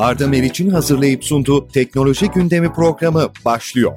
Arda Meriç'in hazırlayıp sunduğu Teknoloji Gündemi programı başlıyor.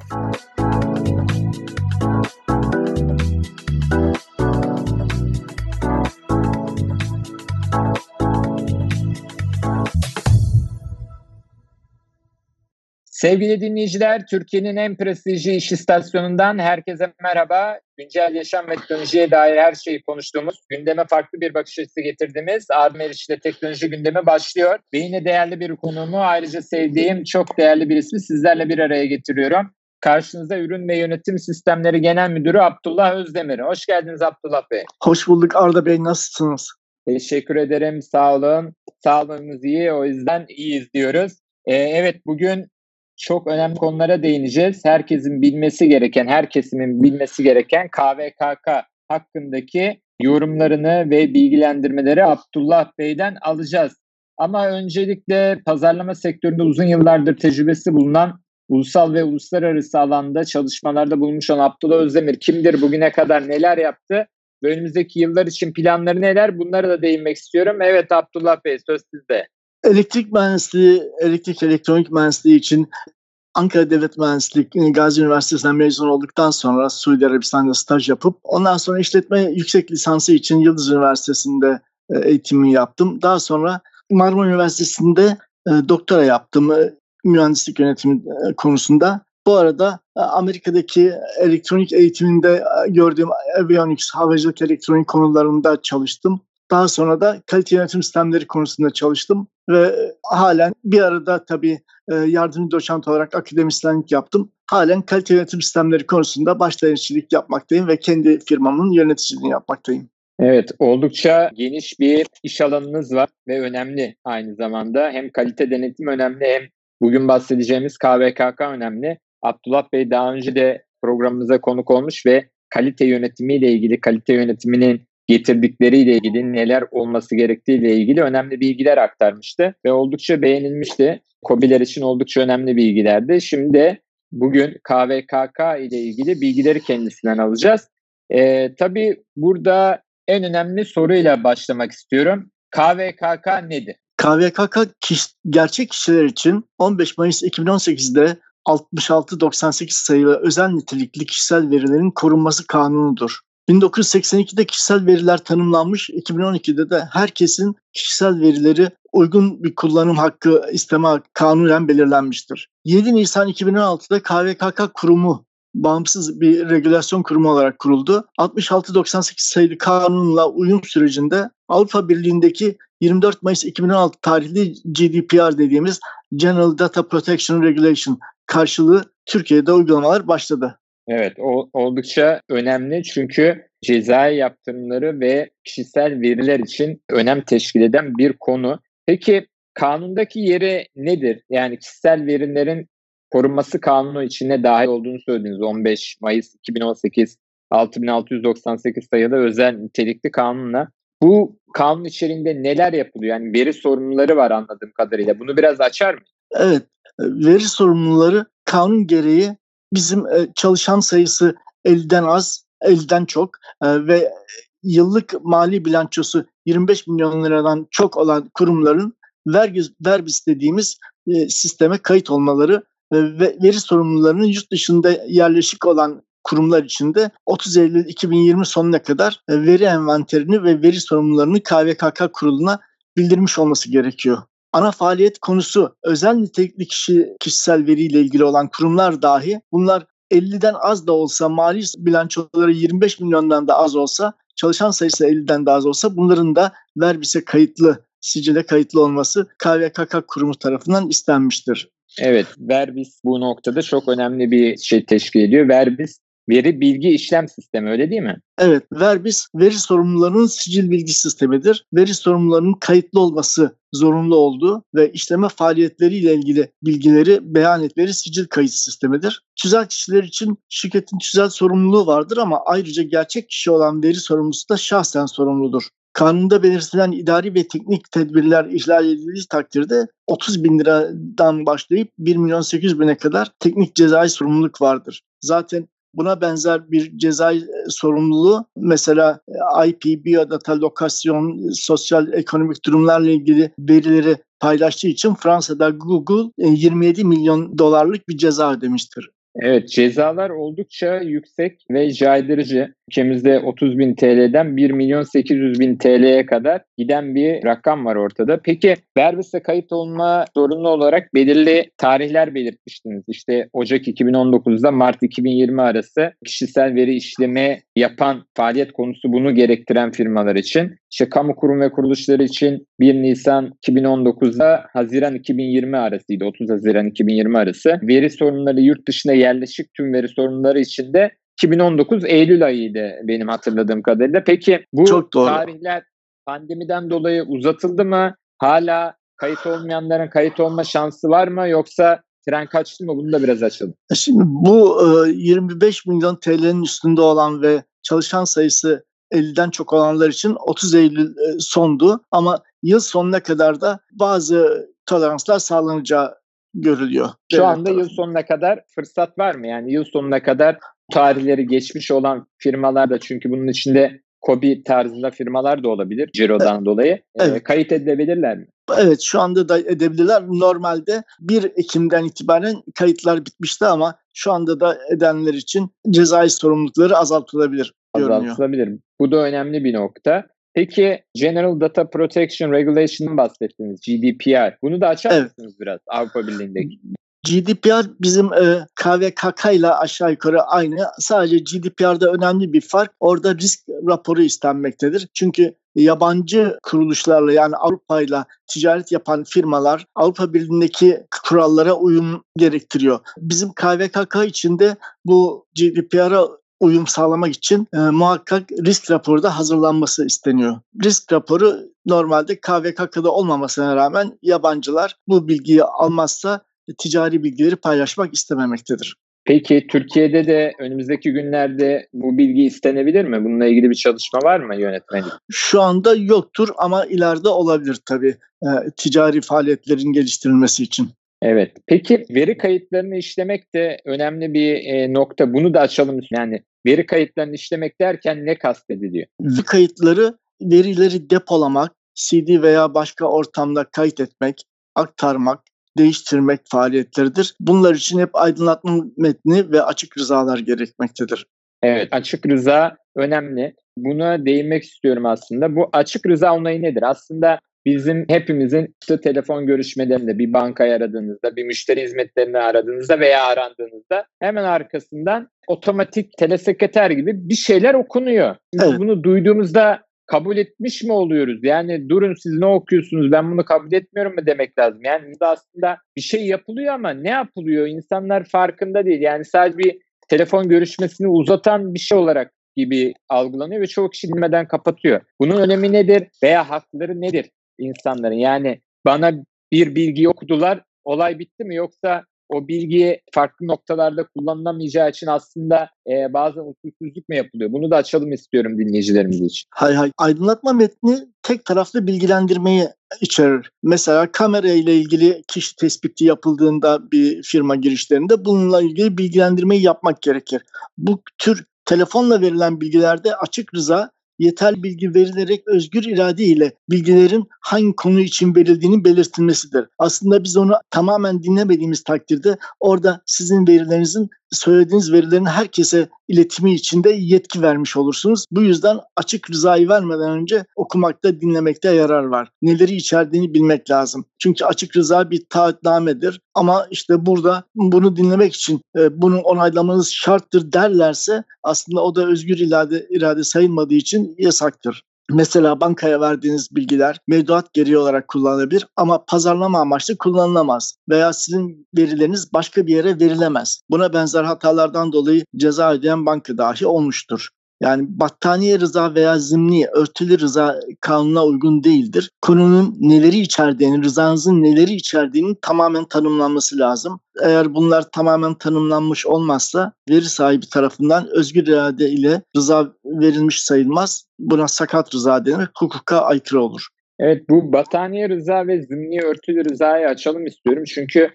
Sevgili dinleyiciler, Türkiye'nin en prestijli iş istasyonundan herkese merhaba. Güncel yaşam ve teknolojiye dair her şeyi konuştuğumuz, gündeme farklı bir bakış açısı getirdiğimiz Arda Meriç'le teknoloji gündemi başlıyor. Ve yine değerli bir konuğumu, ayrıca sevdiğim çok değerli bir ismi sizlerle bir araya getiriyorum. Karşınızda Ürün ve Yönetim Sistemleri Genel Müdürü Abdullah Özdemir. Hoş geldiniz Abdullah Bey. Hoş bulduk Arda Bey, nasılsınız? Teşekkür ederim, sağ olun. Sağlığımız iyi, o yüzden iyiyiz diyoruz. Ee, evet, bugün çok önemli konulara değineceğiz. Herkesin bilmesi gereken, her kesimin bilmesi gereken KVKK hakkındaki yorumlarını ve bilgilendirmeleri Abdullah Bey'den alacağız. Ama öncelikle pazarlama sektöründe uzun yıllardır tecrübesi bulunan ulusal ve uluslararası alanda çalışmalarda bulunmuş olan Abdullah Özdemir kimdir, bugüne kadar neler yaptı ve önümüzdeki yıllar için planları neler bunlara da değinmek istiyorum. Evet Abdullah Bey söz sizde. Elektrik mühendisliği, elektrik elektronik mühendisliği için Ankara Devlet Mühendislik Gazi Üniversitesi'nden mezun olduktan sonra Suudi Arabistan'da staj yapıp ondan sonra işletme yüksek lisansı için Yıldız Üniversitesi'nde e, eğitimimi yaptım. Daha sonra Marmara Üniversitesi'nde e, doktora yaptım e, mühendislik yönetimi konusunda. Bu arada Amerika'daki elektronik eğitiminde gördüğüm avionics, havacılık elektronik konularında çalıştım. Daha sonra da kalite yönetim sistemleri konusunda çalıştım ve halen bir arada tabii e, yardımcı doçent olarak akademisyenlik yaptım. Halen kalite yönetim sistemleri konusunda baş yapmaktayım ve kendi firmamın yöneticiliğini yapmaktayım. Evet, oldukça geniş bir iş alanınız var ve önemli aynı zamanda. Hem kalite denetim önemli hem bugün bahsedeceğimiz KVKK önemli. Abdullah Bey daha önce de programımıza konuk olmuş ve kalite yönetimiyle ilgili, kalite yönetiminin getirdikleriyle ilgili neler olması gerektiğiyle ilgili önemli bilgiler aktarmıştı ve oldukça beğenilmişti. COBİ'ler için oldukça önemli bilgilerdi. Şimdi bugün KVKK ile ilgili bilgileri kendisinden alacağız. Ee, tabii burada en önemli soruyla başlamak istiyorum. KVKK nedir? KVKK kişi, gerçek kişiler için 15 Mayıs 2018'de 6698 sayılı özel nitelikli kişisel verilerin korunması kanunudur. 1982'de kişisel veriler tanımlanmış, 2012'de de herkesin kişisel verileri uygun bir kullanım hakkı isteme kanunen belirlenmiştir. 7 Nisan 2016'da KVKK kurumu bağımsız bir regülasyon kurumu olarak kuruldu. 6698 sayılı kanunla uyum sürecinde Avrupa Birliği'ndeki 24 Mayıs 2016 tarihli GDPR dediğimiz General Data Protection Regulation karşılığı Türkiye'de uygulamalar başladı. Evet, o oldukça önemli çünkü cezai yaptırımları ve kişisel veriler için önem teşkil eden bir konu. Peki kanundaki yeri nedir? Yani kişisel verilerin korunması kanunu içine dahil olduğunu söylediniz. 15 Mayıs 2018 6698 sayılı özel nitelikli kanunla. Bu kanun içerisinde neler yapılıyor? Yani veri sorumluları var anladığım kadarıyla. Bunu biraz açar mı? Evet. Veri sorumluları kanun gereği bizim e, çalışan sayısı 50'den az, 50'den çok e, ve yıllık mali bilançosu 25 milyon liradan çok olan kurumların vergi verbis dediğimiz e, sisteme kayıt olmaları ve veri sorumlularının yurt dışında yerleşik olan kurumlar içinde 30 Eylül 2020 sonuna kadar veri envanterini ve veri sorumlularını KVKK kuruluna bildirmiş olması gerekiyor ana faaliyet konusu özel nitelikli kişi kişisel veriyle ilgili olan kurumlar dahi bunlar 50'den az da olsa mali bilançoları 25 milyondan da az olsa çalışan sayısı 50'den de az olsa bunların da verbise kayıtlı sicile kayıtlı olması KVKK kurumu tarafından istenmiştir. Evet, Verbis bu noktada çok önemli bir şey teşkil ediyor. Verbis Veri bilgi işlem sistemi öyle değil mi? Evet, Verbis veri sorumlularının sicil bilgi sistemidir. Veri sorumlularının kayıtlı olması zorunlu olduğu ve işleme faaliyetleriyle ilgili bilgileri beyan etmeleri sicil kayıt sistemidir. Tüzel kişiler için şirketin tüzel sorumluluğu vardır ama ayrıca gerçek kişi olan veri sorumlusu da şahsen sorumludur. Kanunda belirtilen idari ve teknik tedbirler ihlal edildiği takdirde 30 bin liradan başlayıp 1 milyon 800 bine kadar teknik cezai sorumluluk vardır. Zaten Buna benzer bir cezai e, sorumluluğu mesela e, IP, biyodata, lokasyon, sosyal ekonomik durumlarla ilgili verileri paylaştığı için Fransa'da Google 27 e, milyon dolarlık bir ceza ödemiştir. Evet cezalar oldukça yüksek ve caydırıcı. Ülkemizde 30 bin TL'den 1 milyon 800 bin TL'ye kadar giden bir rakam var ortada. Peki Verbis'e kayıt olma zorunlu olarak belirli tarihler belirtmiştiniz. İşte Ocak 2019'da Mart 2020 arası kişisel veri işleme yapan faaliyet konusu bunu gerektiren firmalar için. İşte kamu kurum ve kuruluşları için 1 Nisan 2019'da Haziran 2020 arasıydı. 30 Haziran 2020 arası. Veri sorunları yurt dışında yerleşik tüm veri sorunları için de 2019 Eylül ayıydı benim hatırladığım kadarıyla. Peki bu tarihler pandemiden dolayı uzatıldı mı? Hala kayıt olmayanların kayıt olma şansı var mı? Yoksa tren kaçtı mı? Bunu da biraz açalım. E şimdi bu 25 milyon TL'nin üstünde olan ve çalışan sayısı 50'den çok olanlar için 30 Eylül e, sondu ama yıl sonuna kadar da bazı toleranslar sağlanacağı görülüyor. Şu anda tarafından. yıl sonuna kadar fırsat var mı? Yani yıl sonuna kadar tarihleri geçmiş olan firmalar da çünkü bunun içinde Kobi tarzında firmalar da olabilir Ciro'dan evet. dolayı. E, evet. kayıt edebilirler mi? Evet şu anda da edebilirler. Normalde 1 Ekim'den itibaren kayıtlar bitmişti ama şu anda da edenler için cezai sorumlulukları azaltılabilir. Azaltılabilir. Bu da önemli bir nokta. Peki General Data Protection Regulation'dan bahsettiniz. GDPR. Bunu da açar evet. mısınız biraz Avrupa Birliği'ndeki? GDPR bizim e, KVKK ile aşağı yukarı aynı. Sadece GDPR'da önemli bir fark. Orada risk raporu istenmektedir. Çünkü yabancı kuruluşlarla yani Avrupa ile ticaret yapan firmalar Avrupa Birliği'ndeki kurallara uyum gerektiriyor. Bizim KVKK içinde bu GDPR'a uyum sağlamak için e, muhakkak risk raporu da hazırlanması isteniyor. Risk raporu normalde KVKK'da olmamasına rağmen yabancılar bu bilgiyi almazsa ticari bilgileri paylaşmak istememektedir. Peki Türkiye'de de önümüzdeki günlerde bu bilgi istenebilir mi? Bununla ilgili bir çalışma var mı yönetmelik? Şu anda yoktur ama ileride olabilir tabii e, ticari faaliyetlerin geliştirilmesi için. Evet. Peki veri kayıtlarını işlemek de önemli bir e, nokta. Bunu da açalım. Yani veri kayıtlarını işlemek derken ne kastediliyor? Veri kayıtları verileri depolamak, CD veya başka ortamda kayıt etmek, aktarmak, değiştirmek faaliyetleridir. Bunlar için hep aydınlatma metni ve açık rızalar gerekmektedir. Evet, açık rıza önemli. Buna değinmek istiyorum aslında. Bu açık rıza onayı nedir? Aslında bizim hepimizin işte telefon görüşmelerinde bir bankayı aradığınızda, bir müşteri hizmetlerini aradığınızda veya arandığınızda hemen arkasından otomatik telesekreter gibi bir şeyler okunuyor. Biz evet. bunu duyduğumuzda kabul etmiş mi oluyoruz? Yani durun siz ne okuyorsunuz ben bunu kabul etmiyorum mu demek lazım. Yani burada aslında bir şey yapılıyor ama ne yapılıyor? İnsanlar farkında değil. Yani sadece bir telefon görüşmesini uzatan bir şey olarak gibi algılanıyor ve çoğu kişi bilmeden kapatıyor. Bunun önemi nedir veya hakları nedir insanların? Yani bana bir bilgi okudular olay bitti mi yoksa o bilgi farklı noktalarda kullanılamayacağı için aslında e, bazen usulsüzlük mü yapılıyor? Bunu da açalım istiyorum dinleyicilerimiz için. Hay hay. Aydınlatma metni tek taraflı bilgilendirmeyi içerir. Mesela kamera ile ilgili kişi tespiti yapıldığında bir firma girişlerinde bununla ilgili bilgilendirmeyi yapmak gerekir. Bu tür telefonla verilen bilgilerde açık rıza yeterli bilgi verilerek özgür irade ile bilgilerin hangi konu için verildiğini belirtilmesidir. Aslında biz onu tamamen dinlemediğimiz takdirde orada sizin verilerinizin söylediğiniz verilerin herkese iletimi içinde yetki vermiş olursunuz. Bu yüzden açık rızayı vermeden önce okumakta, dinlemekte yarar var. Neleri içerdiğini bilmek lazım. Çünkü açık rıza bir taahhütnamedir. Ama işte burada bunu dinlemek için e, bunu onaylamanız şarttır derlerse aslında o da özgür irade, irade sayılmadığı için yasaktır. Mesela bankaya verdiğiniz bilgiler mevduat geri olarak kullanılabilir ama pazarlama amaçlı kullanılamaz veya sizin verileriniz başka bir yere verilemez. Buna benzer hatalardan dolayı ceza ödeyen banka dahi olmuştur. Yani battaniye rıza veya zimni örtülü rıza kanuna uygun değildir. Konunun neleri içerdiğini, rızanızın neleri içerdiğini tamamen tanımlanması lazım. Eğer bunlar tamamen tanımlanmış olmazsa veri sahibi tarafından özgür irade ile rıza verilmiş sayılmaz. Buna sakat rıza denir. Hukuka aykırı olur. Evet bu battaniye rıza ve zimni örtülü rızayı açalım istiyorum. Çünkü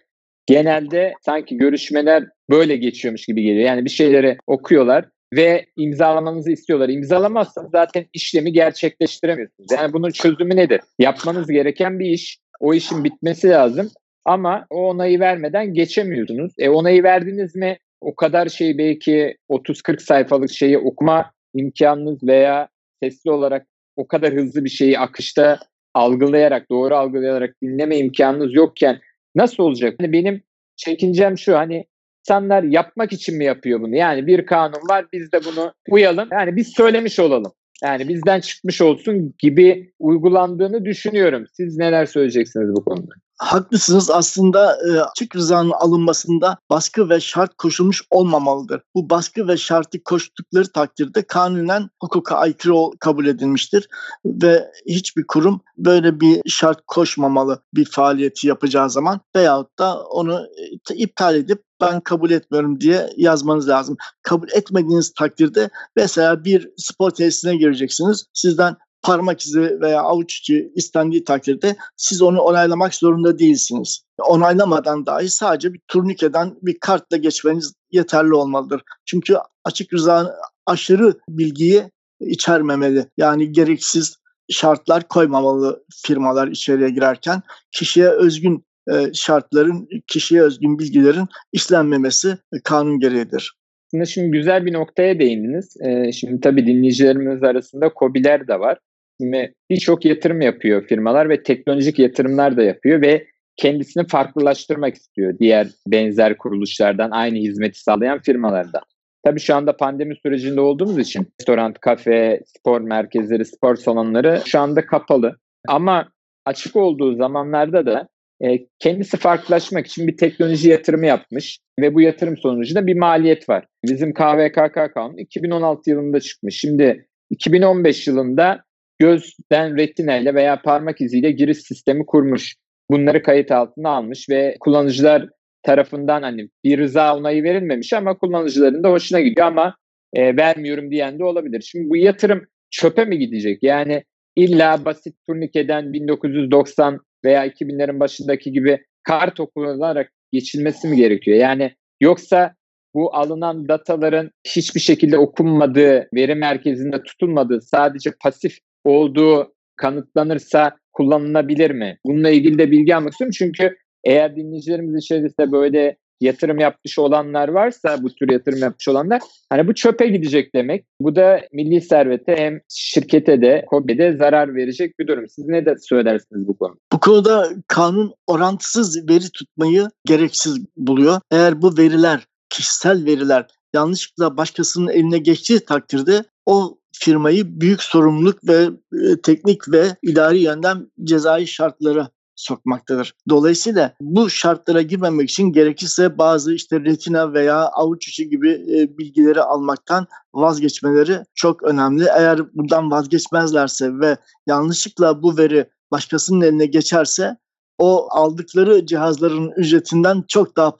genelde sanki görüşmeler böyle geçiyormuş gibi geliyor. Yani bir şeyleri okuyorlar ve imzalamanızı istiyorlar. İmzalamazsanız zaten işlemi gerçekleştiremiyorsunuz. Yani bunun çözümü nedir? Yapmanız gereken bir iş O işin bitmesi lazım. Ama o onayı vermeden geçemiyorsunuz. E onayı verdiniz mi o kadar şey belki 30-40 sayfalık şeyi okuma imkanınız veya sesli olarak o kadar hızlı bir şeyi akışta algılayarak, doğru algılayarak dinleme imkanınız yokken nasıl olacak? Hani benim çekincem şu hani insanlar yapmak için mi yapıyor bunu? Yani bir kanun var biz de bunu uyalım. Yani biz söylemiş olalım. Yani bizden çıkmış olsun gibi uygulandığını düşünüyorum. Siz neler söyleyeceksiniz bu konuda? Haklısınız aslında e, açık rızanın alınmasında baskı ve şart koşulmuş olmamalıdır. Bu baskı ve şartı koştukları takdirde kanunen hukuka aykırı kabul edilmiştir ve hiçbir kurum böyle bir şart koşmamalı bir faaliyeti yapacağı zaman veyahut da onu e, iptal edip ben kabul etmiyorum diye yazmanız lazım. Kabul etmediğiniz takdirde mesela bir spor tesisine gireceksiniz. Sizden parmak izi veya avuç içi istendiği takdirde siz onu onaylamak zorunda değilsiniz. Onaylamadan dahi sadece bir turnikeden bir kartla geçmeniz yeterli olmalıdır. Çünkü açık rıza aşırı bilgiyi içermemeli. Yani gereksiz şartlar koymamalı firmalar içeriye girerken kişiye özgün şartların, kişiye özgün bilgilerin işlenmemesi kanun gereğidir. Aslında şimdi güzel bir noktaya değindiniz. Ee, şimdi tabii dinleyicilerimiz arasında COBİ'ler de var. Şimdi birçok yatırım yapıyor firmalar ve teknolojik yatırımlar da yapıyor ve kendisini farklılaştırmak istiyor diğer benzer kuruluşlardan, aynı hizmeti sağlayan firmalardan. Tabii şu anda pandemi sürecinde olduğumuz için restoran, kafe, spor merkezleri, spor salonları şu anda kapalı. Ama açık olduğu zamanlarda da e, kendisi farklılaşmak için bir teknoloji yatırımı yapmış ve bu yatırım sonucunda bir maliyet var. Bizim KVKK kanunu 2016 yılında çıkmış. Şimdi 2015 yılında gözden retina ile veya parmak iziyle giriş sistemi kurmuş. Bunları kayıt altına almış ve kullanıcılar tarafından hani bir rıza onayı verilmemiş ama kullanıcıların da hoşuna gidiyor ama e, vermiyorum diyen de olabilir. Şimdi bu yatırım çöpe mi gidecek? Yani illa basit turnikeden 1990 veya 2000'lerin başındaki gibi kart okularak geçilmesi mi gerekiyor? Yani yoksa bu alınan dataların hiçbir şekilde okunmadığı, veri merkezinde tutulmadığı, sadece pasif olduğu kanıtlanırsa kullanılabilir mi? Bununla ilgili de bilgi almak istiyorum. Çünkü eğer dinleyicilerimiz içerisinde böyle yatırım yapmış olanlar varsa bu tür yatırım yapmış olanlar hani bu çöpe gidecek demek. Bu da milli servete hem şirkete de KOBİ'de zarar verecek bir durum. Siz ne de söylersiniz bu konuda? Bu konuda kanun orantısız veri tutmayı gereksiz buluyor. Eğer bu veriler kişisel veriler yanlışlıkla başkasının eline geçtiği takdirde o firmayı büyük sorumluluk ve e, teknik ve idari yönden cezai şartlara sokmaktadır. Dolayısıyla bu şartlara girmemek için gerekirse bazı işte retina veya avuç içi gibi e, bilgileri almaktan vazgeçmeleri çok önemli. Eğer buradan vazgeçmezlerse ve yanlışlıkla bu veri başkasının eline geçerse o aldıkları cihazların ücretinden çok daha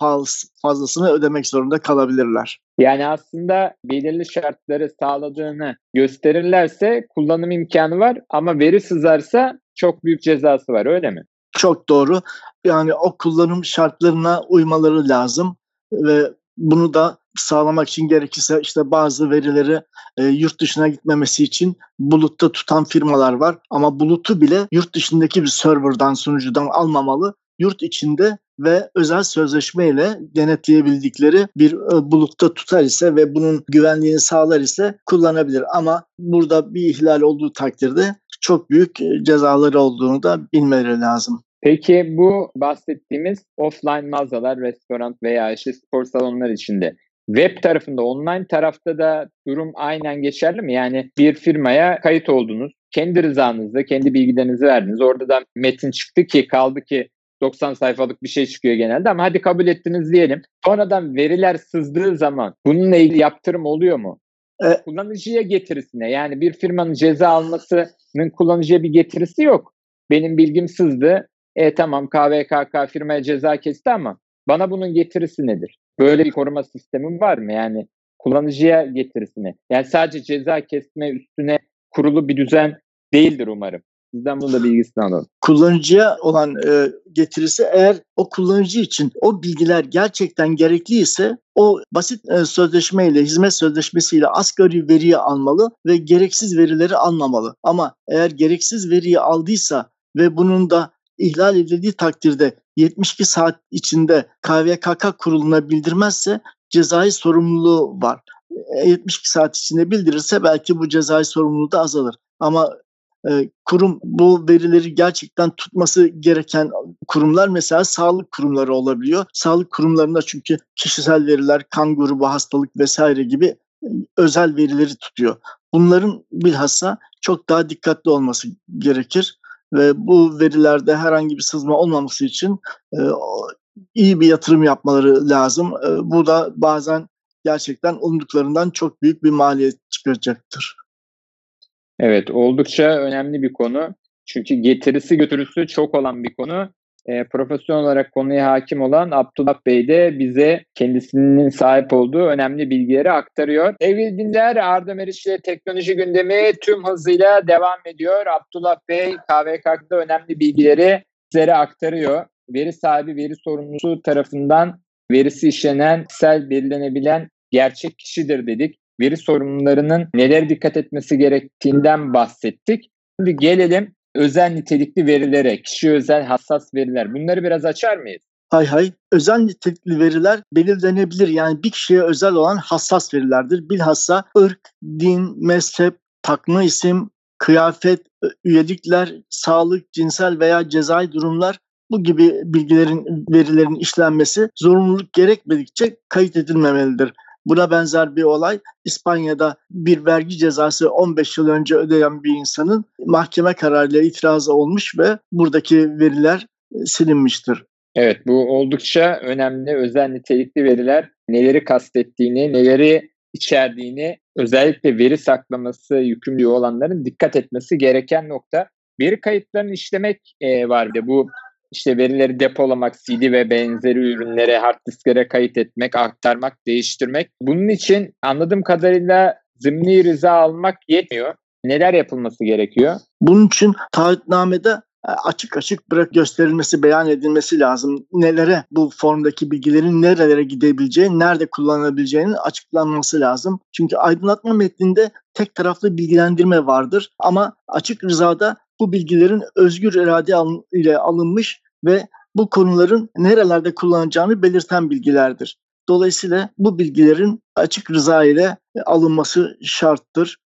fazlasını ödemek zorunda kalabilirler. Yani aslında belirli şartları sağladığını gösterirlerse kullanım imkanı var ama veri sızarsa çok büyük cezası var öyle mi? Çok doğru. Yani o kullanım şartlarına uymaları lazım ve bunu da sağlamak için gerekirse işte bazı verileri e, yurt dışına gitmemesi için bulutta tutan firmalar var. Ama bulutu bile yurt dışındaki bir serverdan sunucudan almamalı. Yurt içinde ve özel sözleşme ile denetleyebildikleri bir e, bulutta tutar ise ve bunun güvenliğini sağlar ise kullanabilir. Ama burada bir ihlal olduğu takdirde çok büyük e, cezaları olduğunu da bilmeleri lazım. Peki bu bahsettiğimiz offline mağazalar, restoran veya işte spor salonları içinde web tarafında, online tarafta da durum aynen geçerli mi? Yani bir firmaya kayıt oldunuz, kendi rızanızla, kendi bilgilerinizi verdiniz. Orada da metin çıktı ki kaldı ki 90 sayfalık bir şey çıkıyor genelde ama hadi kabul ettiniz diyelim. Sonradan veriler sızdığı zaman bununla ilgili yaptırım oluyor mu? E, kullanıcıya getirisine yani bir firmanın ceza almasının kullanıcıya bir getirisi yok. Benim bilgim sızdı. E tamam KVKK firmaya ceza kesti ama bana bunun getirisi nedir? Böyle bir koruma sistemi var mı? Yani kullanıcıya getirisine. Yani sadece ceza kesme üstüne kurulu bir düzen değildir umarım. Sizden bunu da bilgisini alalım. Kullanıcıya olan e, getirisi eğer o kullanıcı için o bilgiler gerçekten gerekliyse o basit e, sözleşmeyle, hizmet sözleşmesiyle asgari veriyi almalı ve gereksiz verileri almamalı. Ama eğer gereksiz veriyi aldıysa ve bunun da ihlal edildiği takdirde 72 saat içinde KVKK kuruluna bildirmezse cezai sorumluluğu var. 72 saat içinde bildirirse belki bu cezai sorumluluğu da azalır. Ama e, kurum bu verileri gerçekten tutması gereken kurumlar mesela sağlık kurumları olabiliyor. Sağlık kurumlarında çünkü kişisel veriler, kan grubu, hastalık vesaire gibi e, özel verileri tutuyor. Bunların bilhassa çok daha dikkatli olması gerekir ve bu verilerde herhangi bir sızma olmaması için e, iyi bir yatırım yapmaları lazım. E, bu da bazen gerçekten umduklarından çok büyük bir maliyet çıkaracaktır. Evet, oldukça önemli bir konu. Çünkü getirisi götürüsü çok olan bir konu. E, profesyonel olarak konuya hakim olan Abdullah Bey de bize kendisinin sahip olduğu önemli bilgileri aktarıyor. Sevgili dinler, Arda Meriç'le teknoloji gündemi tüm hızıyla devam ediyor. Abdullah Bey KVK'da önemli bilgileri sizlere aktarıyor. Veri sahibi, veri sorumlusu tarafından verisi işlenen, kişisel belirlenebilen gerçek kişidir dedik veri sorumlularının neler dikkat etmesi gerektiğinden bahsettik. Şimdi gelelim özel nitelikli verilere, kişi özel hassas veriler. Bunları biraz açar mıyız? Hay hay. Özel nitelikli veriler belirlenebilir. Yani bir kişiye özel olan hassas verilerdir. Bilhassa ırk, din, mezhep, takma isim, kıyafet, üyelikler, sağlık, cinsel veya cezai durumlar bu gibi bilgilerin, verilerin işlenmesi zorunluluk gerekmedikçe kayıt edilmemelidir. Buna benzer bir olay İspanya'da bir vergi cezası 15 yıl önce ödeyen bir insanın mahkeme kararıyla itirazı olmuş ve buradaki veriler e, silinmiştir. Evet bu oldukça önemli özel nitelikli veriler neleri kastettiğini, neleri içerdiğini özellikle veri saklaması yükümlülüğü olanların dikkat etmesi gereken nokta. Veri kayıtlarını işlemek e, var bir bu işte verileri depolamak, CD ve benzeri ürünlere, hard disklere kayıt etmek, aktarmak, değiştirmek. Bunun için anladığım kadarıyla zımni rıza almak yetmiyor. Neler yapılması gerekiyor? Bunun için taahhütnamede e, açık açık bırak gösterilmesi, beyan edilmesi lazım. Nelere bu formdaki bilgilerin nerelere gidebileceği, nerede kullanılabileceğinin açıklanması lazım. Çünkü aydınlatma metninde tek taraflı bilgilendirme vardır ama açık rızada bu bilgilerin özgür irade ile alınmış ve bu konuların nerelerde kullanacağını belirten bilgilerdir. Dolayısıyla bu bilgilerin açık rıza ile alınması şarttır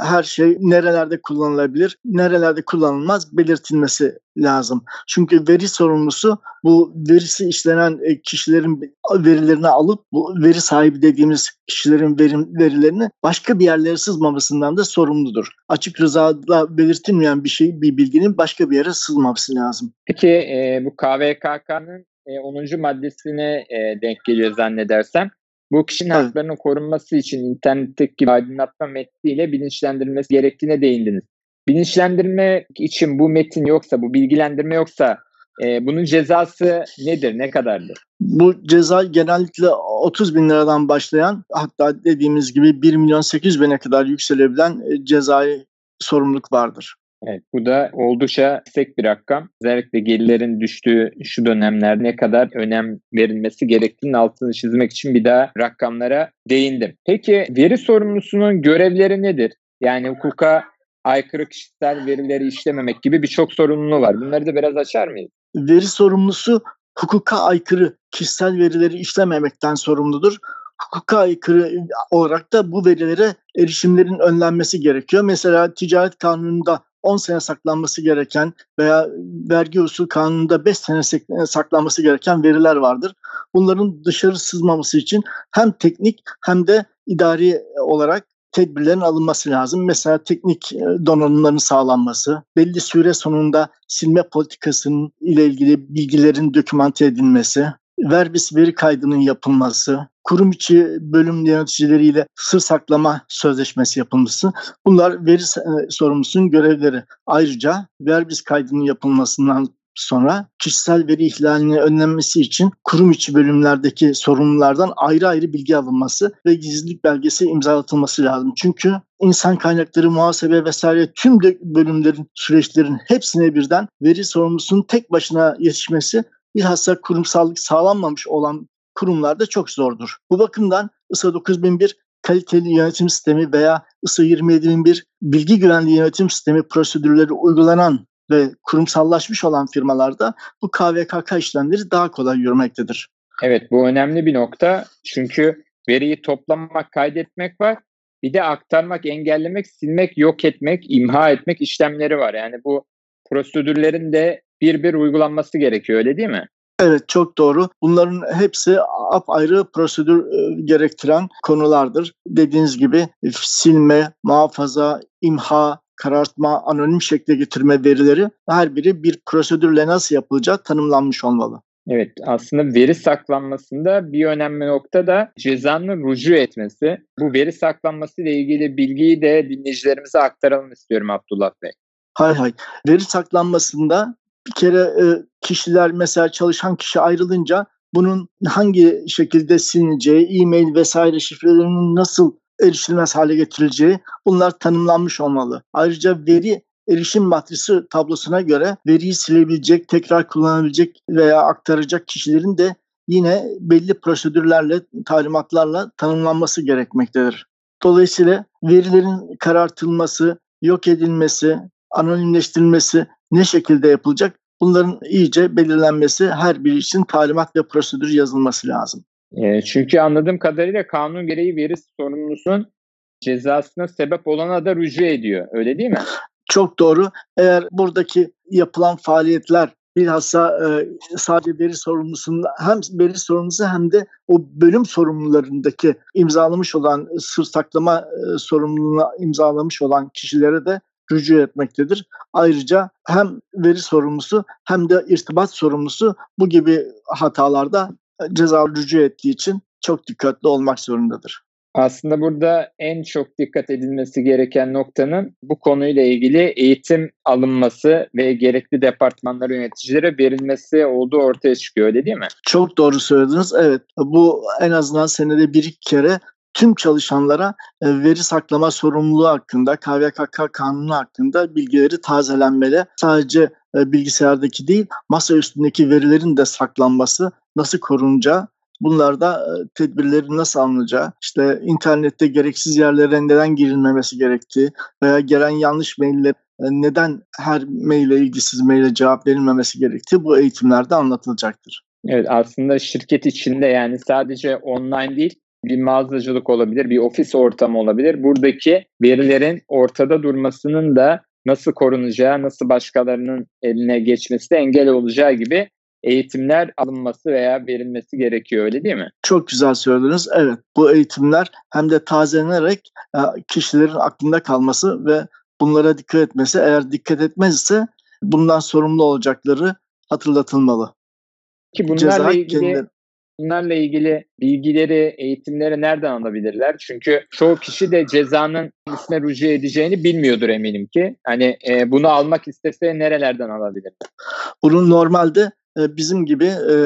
her şey nerelerde kullanılabilir, nerelerde kullanılmaz belirtilmesi lazım. Çünkü veri sorumlusu bu verisi işlenen e, kişilerin verilerini alıp bu veri sahibi dediğimiz kişilerin verim, verilerini başka bir yerlere sızmamasından da sorumludur. Açık rızada belirtilmeyen bir şey, bir bilginin başka bir yere sızmaması lazım. Peki e, bu KVKK'nın e, 10. maddesine e, denk geliyor zannedersem. Bu kişinin haklarının korunması için internetteki aydınlatma metniyle bilinçlendirilmesi gerektiğine değindiniz. Bilinçlendirme için bu metin yoksa, bu bilgilendirme yoksa e, bunun cezası nedir, ne kadardır? Bu ceza genellikle 30 bin liradan başlayan hatta dediğimiz gibi 1 milyon 800 bine kadar yükselebilen e, cezai sorumluluk vardır. Evet, bu da oldukça yüksek bir rakam. Özellikle gelirlerin düştüğü şu dönemlerde ne kadar önem verilmesi gerektiğinin altını çizmek için bir daha rakamlara değindim. Peki veri sorumlusunun görevleri nedir? Yani hukuka aykırı kişisel verileri işlememek gibi birçok sorumluluğu var. Bunları da biraz açar mıyız? Veri sorumlusu hukuka aykırı kişisel verileri işlememekten sorumludur hukuka aykırı olarak da bu verilere erişimlerin önlenmesi gerekiyor. Mesela ticaret kanununda 10 sene saklanması gereken veya vergi usul kanununda 5 sene saklanması gereken veriler vardır. Bunların dışarı sızmaması için hem teknik hem de idari olarak tedbirlerin alınması lazım. Mesela teknik e, donanımların sağlanması, belli süre sonunda silme politikasının ile ilgili bilgilerin dokümante edilmesi, verbis veri kaydının yapılması, kurum içi bölüm yöneticileriyle sır saklama sözleşmesi yapılması. Bunlar veri e, sorumlusunun görevleri. Ayrıca verbis kaydının yapılmasından sonra kişisel veri ihlalini önlenmesi için kurum içi bölümlerdeki sorumlulardan ayrı ayrı bilgi alınması ve gizlilik belgesi imzalatılması lazım. Çünkü insan kaynakları, muhasebe vesaire tüm bölümlerin, süreçlerin hepsine birden veri sorumlusunun tek başına yetişmesi bilhassa kurumsallık sağlanmamış olan kurumlarda çok zordur. Bu bakımdan ISO 9001 kaliteli yönetim sistemi veya ISO 27001 bilgi güvenliği yönetim sistemi prosedürleri uygulanan ve kurumsallaşmış olan firmalarda bu KVKK işlemleri daha kolay yürümektedir. Evet bu önemli bir nokta. Çünkü veriyi toplamak, kaydetmek var. Bir de aktarmak, engellemek, silmek, yok etmek, imha etmek işlemleri var. Yani bu prosedürlerin de bir bir uygulanması gerekiyor öyle değil mi? Evet çok doğru. Bunların hepsi ayrı prosedür e, gerektiren konulardır. Dediğiniz gibi e, silme, muhafaza, imha, karartma, anonim şekle getirme verileri her biri bir prosedürle nasıl yapılacağı tanımlanmış olmalı. Evet aslında veri saklanmasında bir önemli nokta da cezanın rücu etmesi. Bu veri saklanması ile ilgili bilgiyi de dinleyicilerimize aktaralım istiyorum Abdullah Bey. Hay hay. Veri saklanmasında bir kere e, kişiler mesela çalışan kişi ayrılınca bunun hangi şekilde silineceği, e-mail vesaire şifrelerinin nasıl erişilmez hale getirileceği bunlar tanımlanmış olmalı. Ayrıca veri erişim matrisi tablosuna göre veriyi silebilecek, tekrar kullanabilecek veya aktaracak kişilerin de yine belli prosedürlerle, talimatlarla tanımlanması gerekmektedir. Dolayısıyla verilerin karartılması, yok edilmesi, anonimleştirilmesi ne şekilde yapılacak? Bunların iyice belirlenmesi, her bir için talimat ve prosedür yazılması lazım. E, çünkü anladığım kadarıyla kanun gereği veri sorumlusunun cezasına sebep olana da rücu ediyor. Öyle değil mi? Çok doğru. Eğer buradaki yapılan faaliyetler bilhassa e, sadece veri sorumlusunun hem veri sorumlusu hem de o bölüm sorumlularındaki imzalamış olan sır saklama e, sorumluluğuna imzalamış olan kişilere de rücu etmektedir. Ayrıca hem veri sorumlusu hem de irtibat sorumlusu bu gibi hatalarda ceza rücu ettiği için çok dikkatli olmak zorundadır. Aslında burada en çok dikkat edilmesi gereken noktanın bu konuyla ilgili eğitim alınması ve gerekli departmanlara yöneticilere verilmesi olduğu ortaya çıkıyor öyle değil mi? Çok doğru söylediniz. Evet bu en azından senede bir iki kere tüm çalışanlara e, veri saklama sorumluluğu hakkında, KVKK kanunu hakkında bilgileri tazelenmeli. Sadece e, bilgisayardaki değil, masa üstündeki verilerin de saklanması, nasıl korunacağı Bunlarda e, tedbirlerin nasıl alınacağı, işte internette gereksiz yerlere neden girilmemesi gerektiği veya gelen yanlış mailler neden her maile ilgisiz maile cevap verilmemesi gerektiği bu eğitimlerde anlatılacaktır. Evet aslında şirket içinde yani sadece online değil bir mağazacılık olabilir, bir ofis ortamı olabilir. Buradaki verilerin ortada durmasının da nasıl korunacağı, nasıl başkalarının eline geçmesi de engel olacağı gibi eğitimler alınması veya verilmesi gerekiyor öyle değil mi? Çok güzel söylediniz. Evet bu eğitimler hem de tazelenerek e, kişilerin aklında kalması ve bunlara dikkat etmesi eğer dikkat etmezse bundan sorumlu olacakları hatırlatılmalı. Ki bunlarla Ceza ilgili kendileri bunlarla ilgili bilgileri, eğitimleri nereden alabilirler? Çünkü çoğu kişi de cezanın kendisine rücu edeceğini bilmiyordur eminim ki. Hani e, bunu almak istese nerelerden alabilir? Bunun normalde e, bizim gibi e,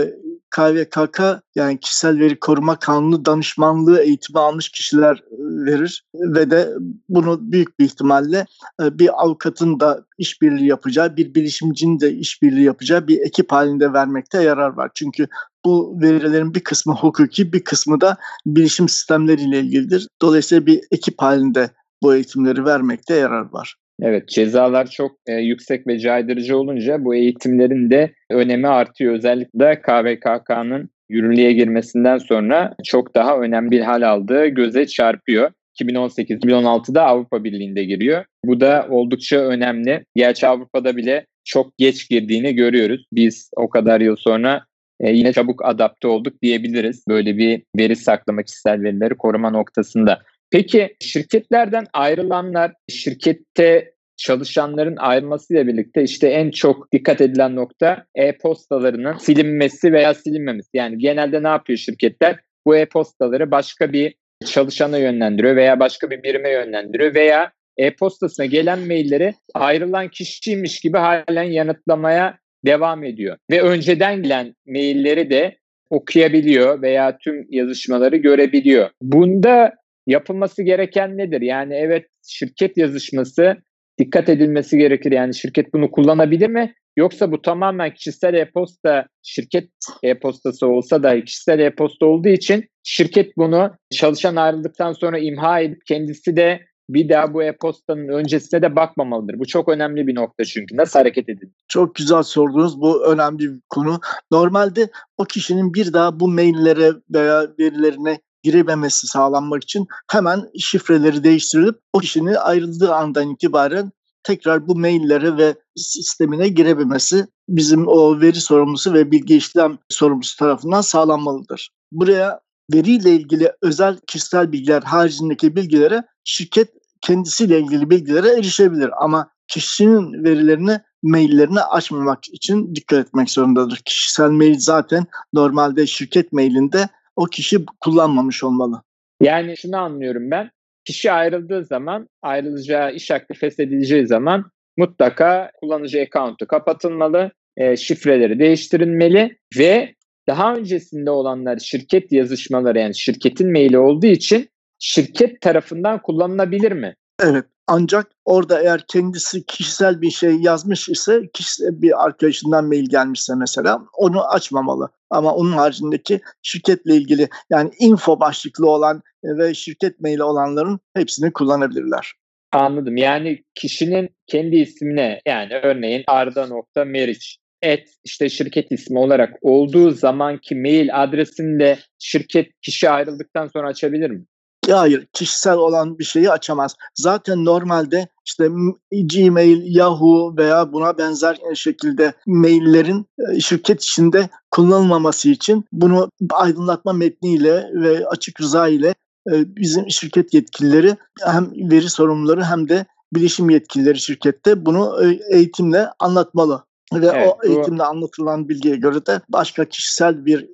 KVKK yani kişisel veri koruma kanunu danışmanlığı eğitimi almış kişiler e, verir ve de bunu büyük bir ihtimalle bir avukatın da işbirliği yapacağı, bir bilişimcinin de işbirliği yapacağı bir ekip halinde vermekte yarar var. Çünkü bu verilerin bir kısmı hukuki, bir kısmı da bilişim sistemleriyle ilgilidir. Dolayısıyla bir ekip halinde bu eğitimleri vermekte yarar var. Evet cezalar çok e, yüksek ve caydırıcı olunca bu eğitimlerin de önemi artıyor. Özellikle KVKK'nın yürürlüğe girmesinden sonra çok daha önemli bir hal aldığı göze çarpıyor. 2018-2016'da Avrupa Birliği'nde giriyor. Bu da oldukça önemli. Gerçi Avrupa'da bile çok geç girdiğini görüyoruz. Biz o kadar yıl sonra e, yine çabuk adapte olduk diyebiliriz. Böyle bir veri saklama, kişisel verileri koruma noktasında. Peki şirketlerden ayrılanlar, şirkette çalışanların ayrılmasıyla birlikte işte en çok dikkat edilen nokta e-postalarının silinmesi veya silinmemesi. Yani genelde ne yapıyor şirketler? Bu e-postaları başka bir çalışana yönlendiriyor veya başka bir birime yönlendiriyor veya e-postasına gelen mailleri ayrılan kişiymiş gibi halen yanıtlamaya devam ediyor. Ve önceden gelen mailleri de okuyabiliyor veya tüm yazışmaları görebiliyor. Bunda yapılması gereken nedir? Yani evet şirket yazışması dikkat edilmesi gerekir. Yani şirket bunu kullanabilir mi? Yoksa bu tamamen kişisel e-posta, şirket e-postası olsa da kişisel e-posta olduğu için şirket bunu çalışan ayrıldıktan sonra imha edip kendisi de bir daha bu e-postanın öncesine de bakmamalıdır. Bu çok önemli bir nokta çünkü. Nasıl hareket edin? Çok güzel sordunuz. Bu önemli bir konu. Normalde o kişinin bir daha bu maillere veya verilerine girememesi sağlanmak için hemen şifreleri değiştirilip o kişinin ayrıldığı andan itibaren tekrar bu maillere ve sistemine girebilmesi bizim o veri sorumlusu ve bilgi işlem sorumlusu tarafından sağlanmalıdır. Buraya veriyle ilgili özel kişisel bilgiler haricindeki bilgilere şirket kendisiyle ilgili bilgilere erişebilir ama kişinin verilerini maillerini açmamak için dikkat etmek zorundadır. Kişisel mail zaten normalde şirket mailinde o kişi kullanmamış olmalı. Yani şunu anlıyorum ben. Kişi ayrıldığı zaman, ayrılacağı iş aklı feshedileceği zaman mutlaka kullanıcı account'u kapatılmalı, e, şifreleri değiştirilmeli ve daha öncesinde olanlar şirket yazışmaları yani şirketin maili olduğu için şirket tarafından kullanılabilir mi? Evet. Ancak orada eğer kendisi kişisel bir şey yazmış ise kişisel bir arkadaşından mail gelmişse mesela onu açmamalı. Ama onun haricindeki şirketle ilgili yani info başlıklı olan ve şirket maili olanların hepsini kullanabilirler. Anladım. Yani kişinin kendi ismine yani örneğin arda.meriç et işte şirket ismi olarak olduğu zamanki mail adresini de şirket kişi ayrıldıktan sonra açabilir mi? Hayır, kişisel olan bir şeyi açamaz. Zaten normalde işte Gmail, Yahoo veya buna benzer şekilde maillerin e, şirket içinde kullanılmaması için bunu aydınlatma metniyle ve açık rıza ile e, bizim şirket yetkilileri hem veri sorumluları hem de bilişim yetkilileri şirkette bunu e, eğitimle anlatmalı. Ve evet, o eğitimde bu... anlatılan bilgiye göre de başka kişisel bir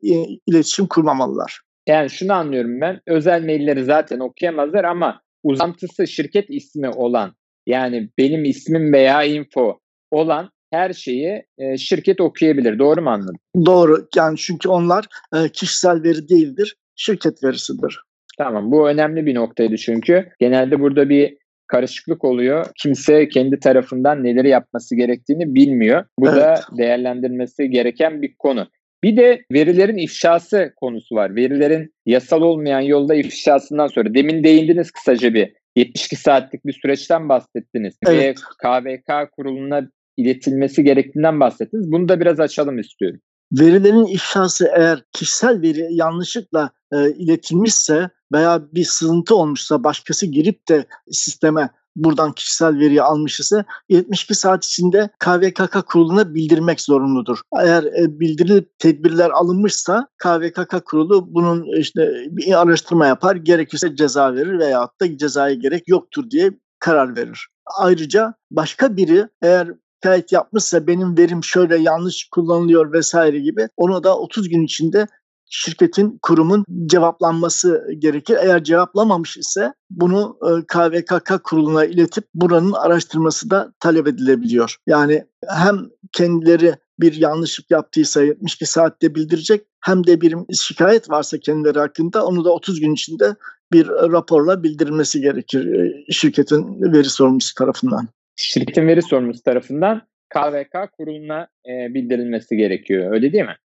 iletişim kurmamalılar. Yani şunu anlıyorum ben. Özel mailleri zaten okuyamazlar ama uzantısı şirket ismi olan yani benim ismim veya info olan her şeyi e, şirket okuyabilir. Doğru mu anladım? Doğru. Yani çünkü onlar e, kişisel veri değildir. Şirket verisidir. Tamam. Bu önemli bir noktaydı çünkü. Genelde burada bir karışıklık oluyor. Kimse kendi tarafından neleri yapması gerektiğini bilmiyor. Bu evet. da değerlendirmesi gereken bir konu. Bir de verilerin ifşası konusu var. Verilerin yasal olmayan yolda ifşasından sonra demin değindiniz kısaca bir 72 saatlik bir süreçten bahsettiniz. Evet. Ve KVK kuruluna iletilmesi gerektiğinden bahsettiniz. Bunu da biraz açalım istiyorum. Verilerin ifşası eğer kişisel veri yanlışlıkla e, iletilmişse veya bir sızıntı olmuşsa başkası girip de sisteme buradan kişisel veriyi almış ise 72 saat içinde KVKK kuruluna bildirmek zorunludur. Eğer e, bildirilip tedbirler alınmışsa KVKK kurulu bunun işte bir araştırma yapar, gerekirse ceza verir veyahut da cezaya gerek yoktur diye karar verir. Ayrıca başka biri eğer şikayet yapmışsa benim verim şöyle yanlış kullanılıyor vesaire gibi onu da 30 gün içinde şirketin, kurumun cevaplanması gerekir. Eğer cevaplamamış ise bunu e, KVKK kuruluna iletip buranın araştırması da talep edilebiliyor. Yani hem kendileri bir yanlışlık yaptıysa 72 saatte bildirecek hem de bir şikayet varsa kendileri hakkında onu da 30 gün içinde bir raporla bildirilmesi gerekir e, şirketin veri sorumlusu tarafından. Şirketin veri sorumlusu tarafından KVK kuruluna e, bildirilmesi gerekiyor. Öyle değil mi?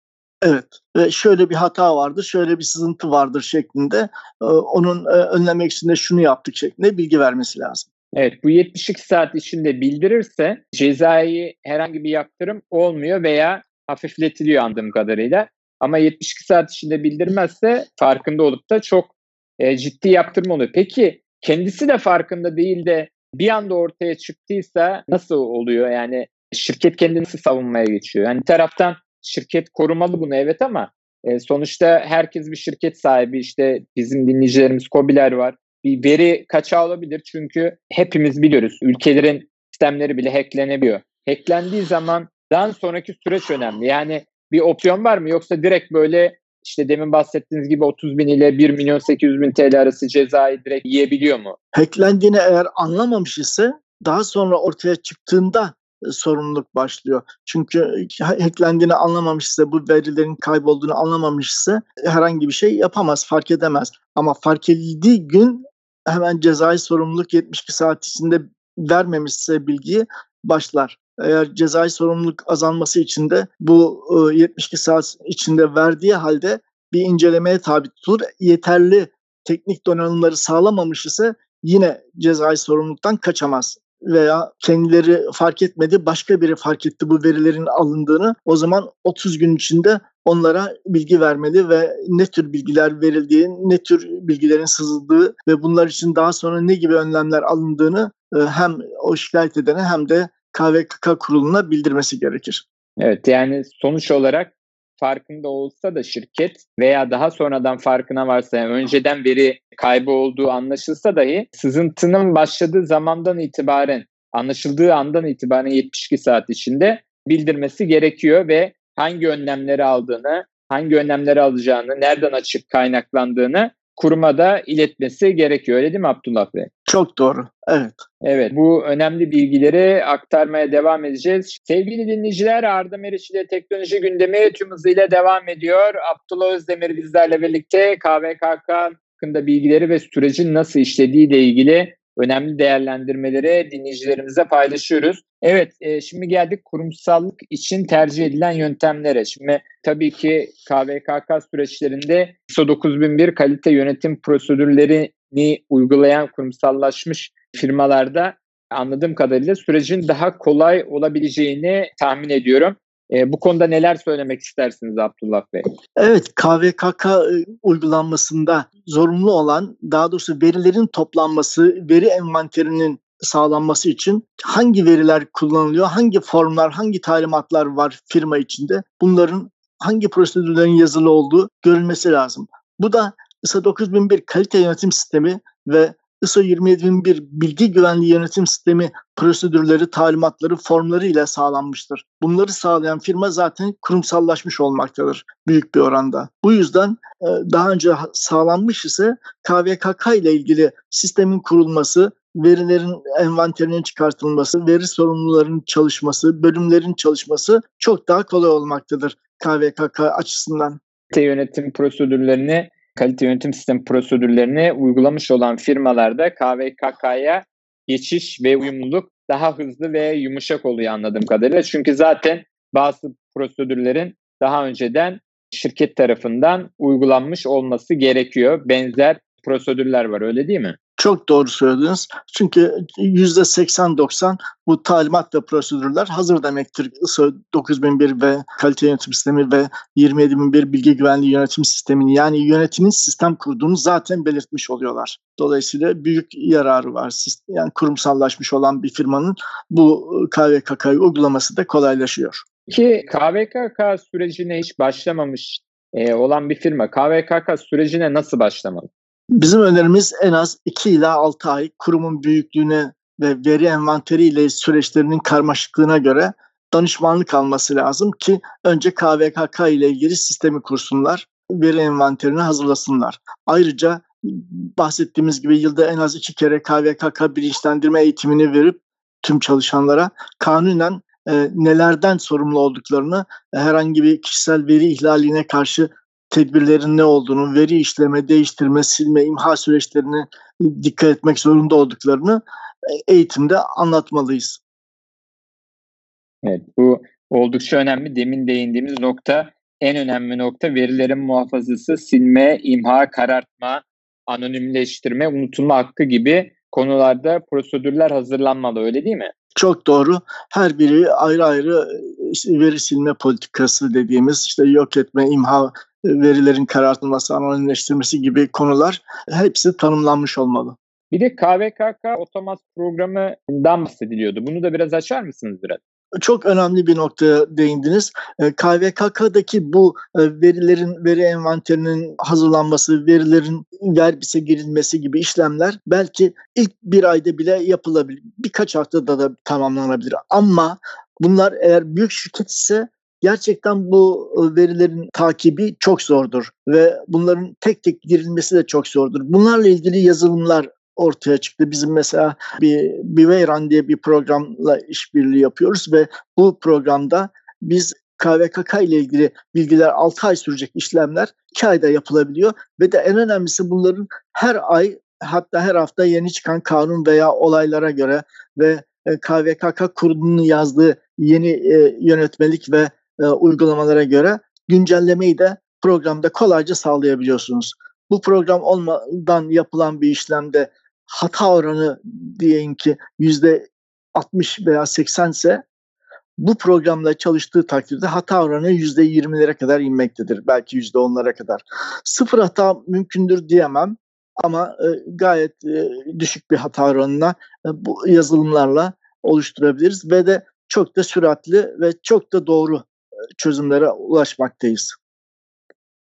Evet ve şöyle bir hata vardır, şöyle bir sızıntı vardır şeklinde e, onun e, önlemek için de şunu yaptık şeklinde bilgi vermesi lazım. Evet bu 72 saat içinde bildirirse cezai herhangi bir yaptırım olmuyor veya hafifletiliyor andığım kadarıyla. Ama 72 saat içinde bildirmezse farkında olup da çok e, ciddi yaptırım oluyor. Peki kendisi de farkında değil de bir anda ortaya çıktıysa nasıl oluyor? Yani şirket kendini savunmaya geçiyor. Yani taraftan şirket korumalı bunu evet ama e, sonuçta herkes bir şirket sahibi. İşte bizim dinleyicilerimiz kobiler var. Bir veri kaçağı olabilir çünkü hepimiz biliyoruz ülkelerin sistemleri bile hacklenebiliyor. Hacklendiği zaman daha sonraki süreç önemli. Yani bir opsiyon var mı yoksa direkt böyle işte demin bahsettiğiniz gibi 30 bin ile 1 milyon 800 bin TL arası cezayı direkt yiyebiliyor mu? Hacklendiğini eğer anlamamış ise daha sonra ortaya çıktığında sorumluluk başlıyor. Çünkü hacklendiğini anlamamışsa, bu verilerin kaybolduğunu anlamamışsa herhangi bir şey yapamaz, fark edemez. Ama fark edildiği gün hemen cezai sorumluluk 72 saat içinde vermemişse bilgiyi başlar. Eğer cezai sorumluluk azalması için de bu 72 saat içinde verdiği halde bir incelemeye tabi tutulur. Yeterli teknik donanımları sağlamamış ise yine cezai sorumluluktan kaçamaz veya kendileri fark etmedi başka biri fark etti bu verilerin alındığını o zaman 30 gün içinde onlara bilgi vermeli ve ne tür bilgiler verildiği, ne tür bilgilerin sızıldığı ve bunlar için daha sonra ne gibi önlemler alındığını e, hem o şikayet edene hem de KVKK kuruluna bildirmesi gerekir. Evet yani sonuç olarak farkında olsa da şirket veya daha sonradan farkına varsa yani önceden veri kaybı olduğu anlaşılsa dahi sızıntının başladığı zamandan itibaren anlaşıldığı andan itibaren 72 saat içinde bildirmesi gerekiyor ve hangi önlemleri aldığını, hangi önlemleri alacağını, nereden açık kaynaklandığını kuruma da iletmesi gerekiyor. Öyle değil mi Abdullah Bey? Çok doğru. Evet. Evet. Bu önemli bilgileri aktarmaya devam edeceğiz. Sevgili dinleyiciler Arda Meriç ile teknoloji gündemi tüm hızıyla devam ediyor. Abdullah Özdemir bizlerle birlikte KVKK hakkında bilgileri ve sürecin nasıl işlediği ile ilgili önemli değerlendirmeleri dinleyicilerimize paylaşıyoruz. Evet, e, şimdi geldik kurumsallık için tercih edilen yöntemlere. Şimdi tabii ki KVKK süreçlerinde ISO 9001 kalite yönetim prosedürlerini uygulayan kurumsallaşmış firmalarda anladığım kadarıyla sürecin daha kolay olabileceğini tahmin ediyorum. E, bu konuda neler söylemek istersiniz Abdullah Bey? Evet, KVKK e, uygulanmasında zorunlu olan, daha doğrusu verilerin toplanması, veri envanterinin sağlanması için hangi veriler kullanılıyor, hangi formlar, hangi talimatlar var firma içinde bunların hangi prosedürlerin yazılı olduğu görülmesi lazım. Bu da ISO 9001 kalite yönetim sistemi ve ISO 27001 bilgi güvenliği yönetim sistemi prosedürleri, talimatları, formları ile sağlanmıştır. Bunları sağlayan firma zaten kurumsallaşmış olmaktadır büyük bir oranda. Bu yüzden e, daha önce sağlanmış ise KVKK ile ilgili sistemin kurulması, verilerin envanterinin çıkartılması, veri sorumlularının çalışması, bölümlerin çalışması çok daha kolay olmaktadır KVKK açısından. Yönetim prosedürlerini kalite yönetim sistemi prosedürlerini uygulamış olan firmalarda KVKK'ya geçiş ve uyumluluk daha hızlı ve yumuşak oluyor anladığım kadarıyla. Çünkü zaten bazı prosedürlerin daha önceden şirket tarafından uygulanmış olması gerekiyor. Benzer prosedürler var öyle değil mi? Çok doğru söylediniz. Çünkü %80-90 bu talimat ve prosedürler hazır demektir. ISO 9001 ve kalite yönetim sistemi ve 27001 bilgi güvenliği yönetim sistemini yani yönetimin sistem kurduğunu zaten belirtmiş oluyorlar. Dolayısıyla büyük yararı var. Yani kurumsallaşmış olan bir firmanın bu KVKK'yı uygulaması da kolaylaşıyor. Ki KVKK sürecine hiç başlamamış olan bir firma KVKK sürecine nasıl başlamalı? Bizim önerimiz en az 2 ila 6 ay kurumun büyüklüğüne ve veri envanteri ile süreçlerinin karmaşıklığına göre danışmanlık alması lazım ki önce KVKK ile ilgili sistemi kursunlar, veri envanterini hazırlasınlar. Ayrıca bahsettiğimiz gibi yılda en az iki kere KVKK bilinçlendirme eğitimini verip tüm çalışanlara kanunen e, nelerden sorumlu olduklarını, herhangi bir kişisel veri ihlaline karşı tedbirlerin ne olduğunu, veri işleme, değiştirme, silme, imha süreçlerine dikkat etmek zorunda olduklarını e, eğitimde anlatmalıyız. Evet bu oldukça önemli. Demin değindiğimiz nokta en önemli nokta verilerin muhafazası, silme, imha, karartma, anonimleştirme, unutulma hakkı gibi konularda prosedürler hazırlanmalı öyle değil mi? Çok doğru. Her biri ayrı ayrı veri silme politikası dediğimiz işte yok etme, imha verilerin karartılması, anonimleştirmesi gibi konular hepsi tanımlanmış olmalı. Bir de KVKK otomat programından bahsediliyordu. Bunu da biraz açar mısınız biraz? Çok önemli bir noktaya değindiniz. KVKK'daki bu e, verilerin, veri envanterinin hazırlanması, verilerin verbise girilmesi gibi işlemler belki ilk bir ayda bile yapılabilir. Birkaç haftada da tamamlanabilir. Ama bunlar eğer büyük şirket ise Gerçekten bu verilerin takibi çok zordur ve bunların tek tek girilmesi de çok zordur. Bunlarla ilgili yazılımlar ortaya çıktı. Bizim mesela bir Biveyran diye bir programla işbirliği yapıyoruz ve bu programda biz KVKK ile ilgili bilgiler 6 ay sürecek işlemler 2 ayda yapılabiliyor ve de en önemlisi bunların her ay hatta her hafta yeni çıkan kanun veya olaylara göre ve KVKK kurulunun yazdığı yeni yönetmelik ve e, uygulamalara göre güncellemeyi de programda kolayca sağlayabiliyorsunuz. Bu program olmadan yapılan bir işlemde hata oranı diyelim ki yüzde 60 veya 80 ise bu programda çalıştığı takdirde hata oranı yüzde 20'lere kadar inmektedir. Belki yüzde 10'lara kadar. Sıfır hata mümkündür diyemem ama e, gayet e, düşük bir hata oranına e, bu yazılımlarla oluşturabiliriz ve de çok da süratli ve çok da doğru e, çözümlere ulaşmaktayız.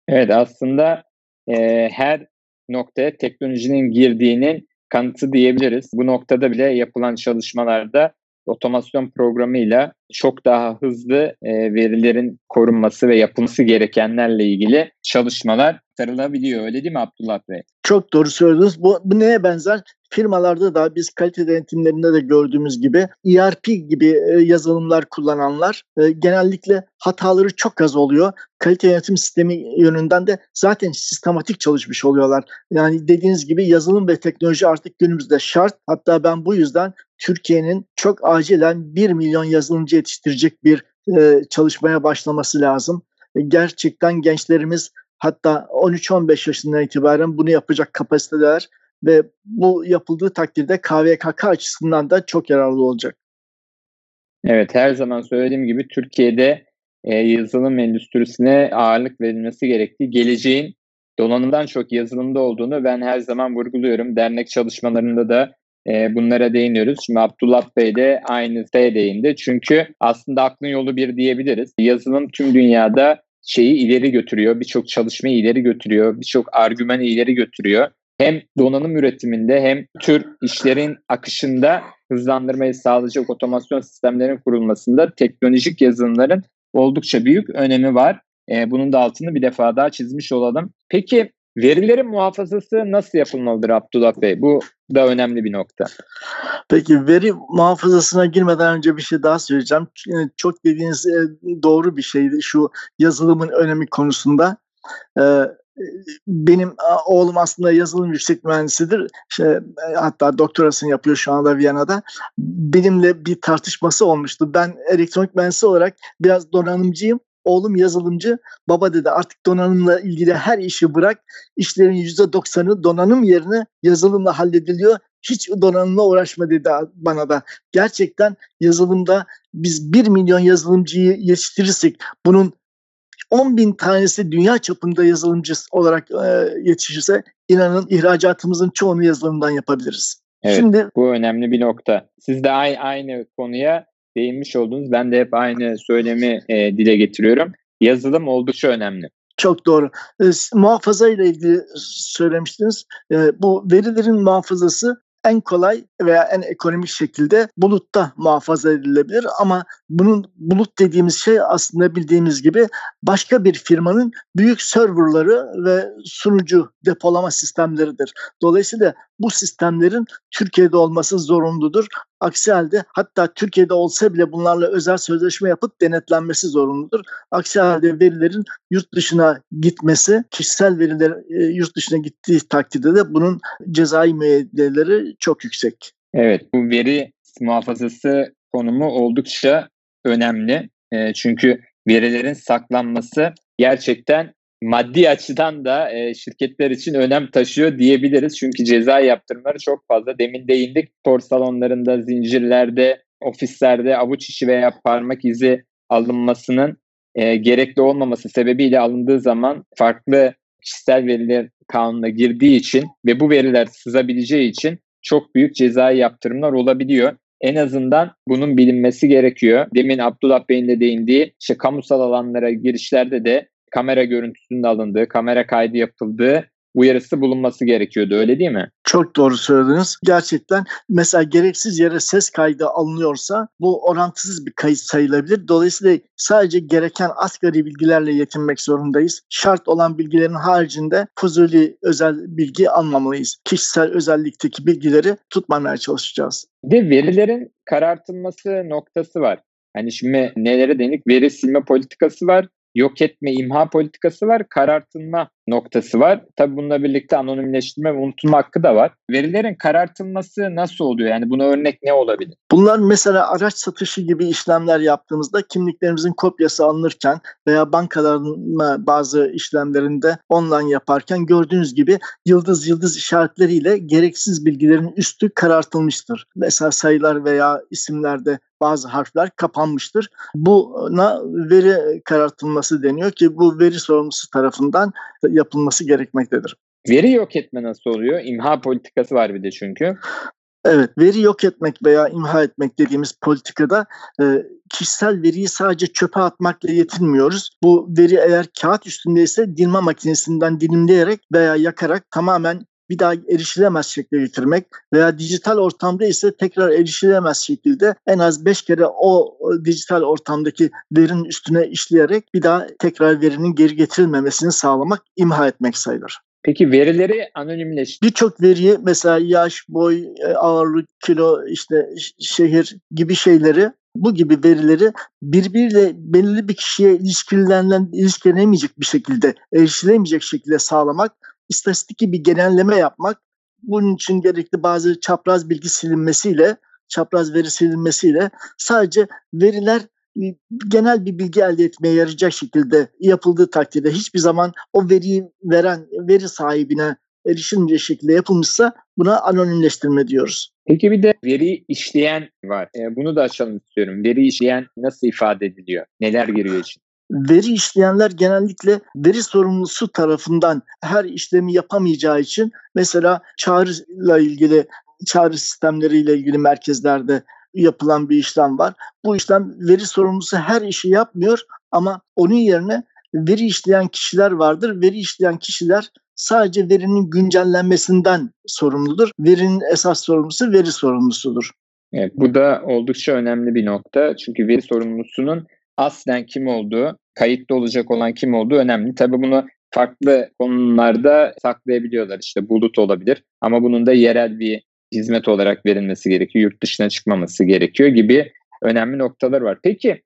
Evet aslında e, her noktaya teknolojinin girdiğinin kanıtı diyebiliriz. Bu noktada bile yapılan çalışmalarda otomasyon programıyla çok daha hızlı e, verilerin korunması ve yapılması gerekenlerle ilgili çalışmalar aktarılabiliyor. Öyle değil mi Abdullah Bey? Çok doğru söylüyorsunuz. Bu, bu neye benzer? Firmalarda da biz kalite denetimlerinde de gördüğümüz gibi ERP gibi e, yazılımlar kullananlar e, genellikle hataları çok az oluyor. Kalite yönetim sistemi yönünden de zaten sistematik çalışmış oluyorlar. Yani dediğiniz gibi yazılım ve teknoloji artık günümüzde şart. Hatta ben bu yüzden Türkiye'nin çok acilen 1 milyon yazılımcı yetiştirecek bir e, çalışmaya başlaması lazım. Gerçekten gençlerimiz hatta 13-15 yaşından itibaren bunu yapacak kapasiteler ve bu yapıldığı takdirde KVKK açısından da çok yararlı olacak. Evet her zaman söylediğim gibi Türkiye'de e, yazılım endüstrisine ağırlık verilmesi gerektiği, geleceğin donanımdan çok yazılımda olduğunu ben her zaman vurguluyorum. Dernek çalışmalarında da e, bunlara değiniyoruz. Şimdi Abdullah Bey de aynı şeye değindi. Çünkü aslında aklın yolu bir diyebiliriz. Yazılım tüm dünyada şeyi ileri götürüyor. Birçok çalışmayı ileri götürüyor. Birçok argümanı ileri götürüyor. Hem donanım üretiminde hem tür işlerin akışında hızlandırmayı sağlayacak otomasyon sistemlerin kurulmasında teknolojik yazılımların oldukça büyük önemi var. E, bunun da altını bir defa daha çizmiş olalım. Peki verilerin muhafazası nasıl yapılmalıdır Abdullah Bey? Bu da önemli bir nokta. Peki veri muhafazasına girmeden önce bir şey daha söyleyeceğim. Çok dediğiniz e, doğru bir şeydi şu yazılımın önemi konusunda. E, benim oğlum aslında yazılım yüksek mühendisidir. İşte, e, hatta doktorasını yapıyor şu anda Viyana'da. Benimle bir tartışması olmuştu. Ben elektronik mühendisi olarak biraz donanımcıyım. Oğlum yazılımcı. Baba dedi artık donanımla ilgili her işi bırak. İşlerin %90'ı donanım yerine yazılımla hallediliyor. Hiç donanımla uğraşma dedi bana da. Gerçekten yazılımda biz 1 milyon yazılımcıyı yetiştirirsek bunun 10 bin tanesi dünya çapında yazılımcı olarak e, yetişirse inanın ihracatımızın çoğunu yazılımdan yapabiliriz. Evet, Şimdi bu önemli bir nokta. Siz de aynı, aynı konuya değinmiş oldunuz. Ben de hep aynı söylemi e, dile getiriyorum. Yazılım oldukça önemli. Çok doğru. E, muhafaza ile ilgili söylemiştiniz. E, bu verilerin muhafazası en kolay veya en ekonomik şekilde bulutta muhafaza edilebilir ama bunun bulut dediğimiz şey aslında bildiğimiz gibi başka bir firmanın büyük serverları ve sunucu depolama sistemleridir. Dolayısıyla bu sistemlerin Türkiye'de olması zorunludur. Aksi halde hatta Türkiye'de olsa bile bunlarla özel sözleşme yapıp denetlenmesi zorunludur. Aksi halde verilerin yurt dışına gitmesi, kişisel veriler e, yurt dışına gittiği takdirde de bunun cezai müeyyideleri çok yüksek. Evet, bu veri muhafazası konumu oldukça önemli. E, çünkü verilerin saklanması gerçekten maddi açıdan da e, şirketler için önem taşıyor diyebiliriz. Çünkü ceza yaptırımları çok fazla. Demin değindik spor salonlarında, zincirlerde, ofislerde avuç içi veya parmak izi alınmasının e, gerekli olmaması sebebiyle alındığı zaman farklı kişisel veriler kanuna girdiği için ve bu veriler sızabileceği için çok büyük cezai yaptırımlar olabiliyor. En azından bunun bilinmesi gerekiyor. Demin Abdullah Bey'in de değindiği işte kamusal alanlara girişlerde de kamera görüntüsünün alındığı, kamera kaydı yapıldığı uyarısı bulunması gerekiyordu öyle değil mi? Çok doğru söylediniz. Gerçekten mesela gereksiz yere ses kaydı alınıyorsa bu orantısız bir kayıt sayılabilir. Dolayısıyla sadece gereken asgari bilgilerle yetinmek zorundayız. Şart olan bilgilerin haricinde fuzuli özel bilgi almamalıyız. Kişisel özellikteki bilgileri tutmamaya çalışacağız. Bir de verilerin karartılması noktası var. Hani şimdi nelere denik veri silme politikası var yok etme imha politikası var, karartılma noktası var. Tabii bununla birlikte anonimleştirme ve unutulma hakkı da var. Verilerin karartılması nasıl oluyor? Yani buna örnek ne olabilir? Bunlar mesela araç satışı gibi işlemler yaptığımızda kimliklerimizin kopyası alınırken veya bankaların bazı işlemlerinde online yaparken gördüğünüz gibi yıldız yıldız işaretleriyle gereksiz bilgilerin üstü karartılmıştır. Mesela sayılar veya isimlerde bazı harfler kapanmıştır. Buna veri karartılması deniyor ki bu veri sorumlusu tarafından yapılması gerekmektedir. Veri yok etme nasıl oluyor? İmha politikası var bir de çünkü. Evet, veri yok etmek veya imha etmek dediğimiz politikada e, kişisel veriyi sadece çöpe atmakla yetinmiyoruz. Bu veri eğer kağıt üstündeyse dilma makinesinden dilimleyerek veya yakarak tamamen bir daha erişilemez şekilde getirmek veya dijital ortamda ise tekrar erişilemez şekilde en az 5 kere o dijital ortamdaki verinin üstüne işleyerek bir daha tekrar verinin geri getirilmemesini sağlamak, imha etmek sayılır. Peki verileri anonimleş. Birçok veriyi mesela yaş, boy, e, ağırlık, kilo, işte şehir gibi şeyleri bu gibi verileri birbiriyle belirli bir kişiye ilişkilenen, ilişkilenemeyecek bir şekilde, erişilemeyecek şekilde sağlamak istatistik bir genelleme yapmak, bunun için gerekli bazı çapraz bilgi silinmesiyle, çapraz veri silinmesiyle sadece veriler genel bir bilgi elde etmeye yarayacak şekilde yapıldığı takdirde hiçbir zaman o veriyi veren veri sahibine erişilmeyecek şekilde yapılmışsa buna anonimleştirme diyoruz. Peki bir de veri işleyen var. E, bunu da açalım istiyorum. Veri işleyen nasıl ifade ediliyor? Neler giriyor için? Veri işleyenler genellikle veri sorumlusu tarafından her işlemi yapamayacağı için mesela çağrıyla ilgili çağrı sistemleriyle ilgili merkezlerde yapılan bir işlem var. Bu işlem veri sorumlusu her işi yapmıyor ama onun yerine veri işleyen kişiler vardır. Veri işleyen kişiler sadece verinin güncellenmesinden sorumludur. Verinin esas sorumlusu veri sorumlusudur. Evet, bu da oldukça önemli bir nokta. Çünkü veri sorumlusunun aslen kim olduğu, kayıtlı olacak olan kim olduğu önemli. Tabii bunu farklı konularda saklayabiliyorlar. İşte bulut olabilir ama bunun da yerel bir hizmet olarak verilmesi gerekiyor. Yurt dışına çıkmaması gerekiyor gibi önemli noktalar var. Peki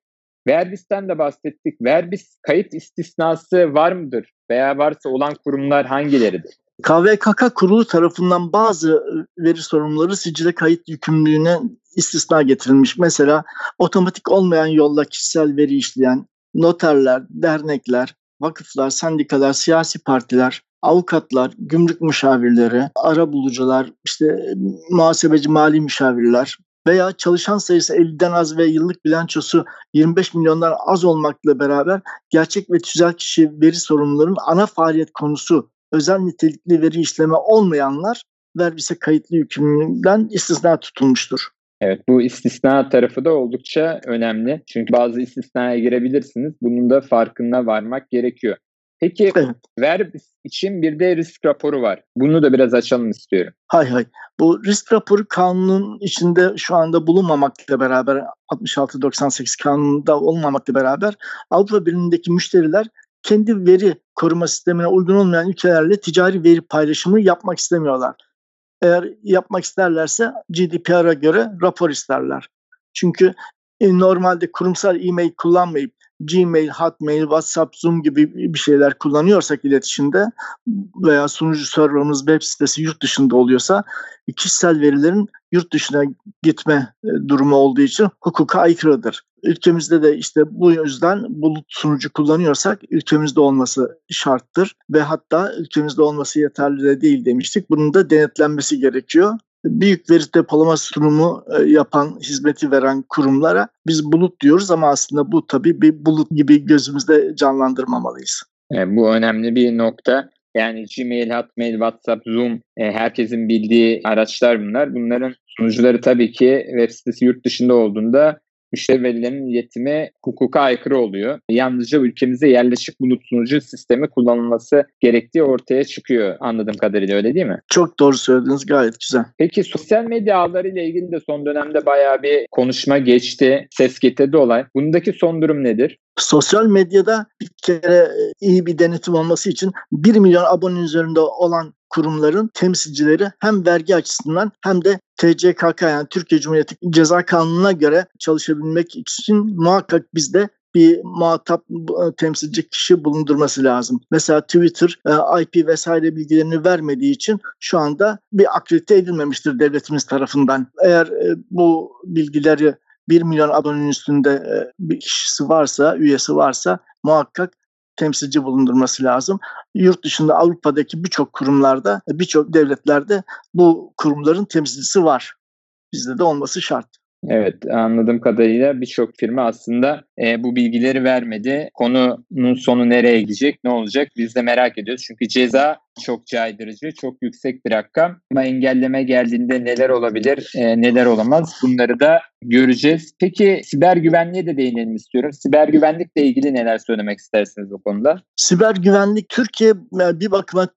Verbis'ten de bahsettik. Verbis kayıt istisnası var mıdır? Veya varsa olan kurumlar hangileridir? KVKK kurulu tarafından bazı veri sorumluları sicile kayıt yükümlülüğüne istisna getirilmiş. Mesela otomatik olmayan yolla kişisel veri işleyen noterler, dernekler, vakıflar, sendikalar, siyasi partiler, avukatlar, gümrük müşavirleri, ara bulucular, işte muhasebeci mali müşavirler veya çalışan sayısı 50'den az ve yıllık bilançosu 25 milyondan az olmakla beraber gerçek ve tüzel kişi veri sorumlularının ana faaliyet konusu özel nitelikli veri işleme olmayanlar verbise kayıtlı yükümlülükten istisna tutulmuştur. Evet bu istisna tarafı da oldukça önemli. Çünkü bazı istisnaya girebilirsiniz. Bunun da farkına varmak gerekiyor. Peki evet. Verbis için bir de risk raporu var. Bunu da biraz açalım istiyorum. Hay hay. Bu risk raporu kanunun içinde şu anda bulunmamakla beraber 66-98 kanununda olmamakla beraber Avrupa Birliği'ndeki müşteriler kendi veri koruma sistemine uygun olmayan ülkelerle ticari veri paylaşımı yapmak istemiyorlar. Eğer yapmak isterlerse GDPR'a göre rapor isterler. Çünkü e, normalde kurumsal e-mail kullanmayıp Gmail, Hotmail, WhatsApp, Zoom gibi bir şeyler kullanıyorsak iletişimde veya sunucu serverımız web sitesi yurt dışında oluyorsa kişisel verilerin yurt dışına gitme e, durumu olduğu için hukuka aykırıdır. Ülkemizde de işte bu yüzden bulut sunucu kullanıyorsak ülkemizde olması şarttır ve hatta ülkemizde olması yeterli de değil demiştik. Bunun da denetlenmesi gerekiyor büyük veri depolama sunumu e, yapan, hizmeti veren kurumlara biz bulut diyoruz ama aslında bu tabii bir bulut gibi gözümüzde canlandırmamalıyız. Evet, bu önemli bir nokta. Yani Gmail, Hotmail, WhatsApp, Zoom e, herkesin bildiği araçlar bunlar. Bunların sunucuları tabii ki web sitesi yurt dışında olduğunda müşteri verilerinin iletimi hukuka aykırı oluyor. Yalnızca ülkemize yerleşik bulut sunucu sistemi kullanılması gerektiği ortaya çıkıyor anladığım kadarıyla öyle değil mi? Çok doğru söylediniz gayet güzel. Peki sosyal medya ağları ile ilgili de son dönemde bayağı bir konuşma geçti. Ses getirdi olay. Bundaki son durum nedir? Sosyal medyada bir kere e, iyi bir denetim olması için 1 milyon abone üzerinde olan kurumların temsilcileri hem vergi açısından hem de TCKK yani Türkiye Cumhuriyeti Ceza Kanunu'na göre çalışabilmek için muhakkak bizde bir muhatap e, temsilci kişi bulundurması lazım. Mesela Twitter e, IP vesaire bilgilerini vermediği için şu anda bir akredite edilmemiştir devletimiz tarafından. Eğer e, bu bilgileri 1 milyon abonenin üstünde bir kişisi varsa, üyesi varsa muhakkak temsilci bulundurması lazım. Yurt dışında Avrupa'daki birçok kurumlarda, birçok devletlerde bu kurumların temsilcisi var. Bizde de olması şart. Evet anladığım kadarıyla birçok firma aslında e, bu bilgileri vermedi. Konunun sonu nereye gidecek, ne olacak biz de merak ediyoruz. Çünkü ceza çok caydırıcı, çok yüksek bir rakam. Ama engelleme geldiğinde neler olabilir, e, neler olamaz bunları da göreceğiz. Peki siber güvenliğe de değinelim istiyorum. Siber güvenlikle ilgili neler söylemek istersiniz bu konuda? Siber güvenlik Türkiye e, bir bakıma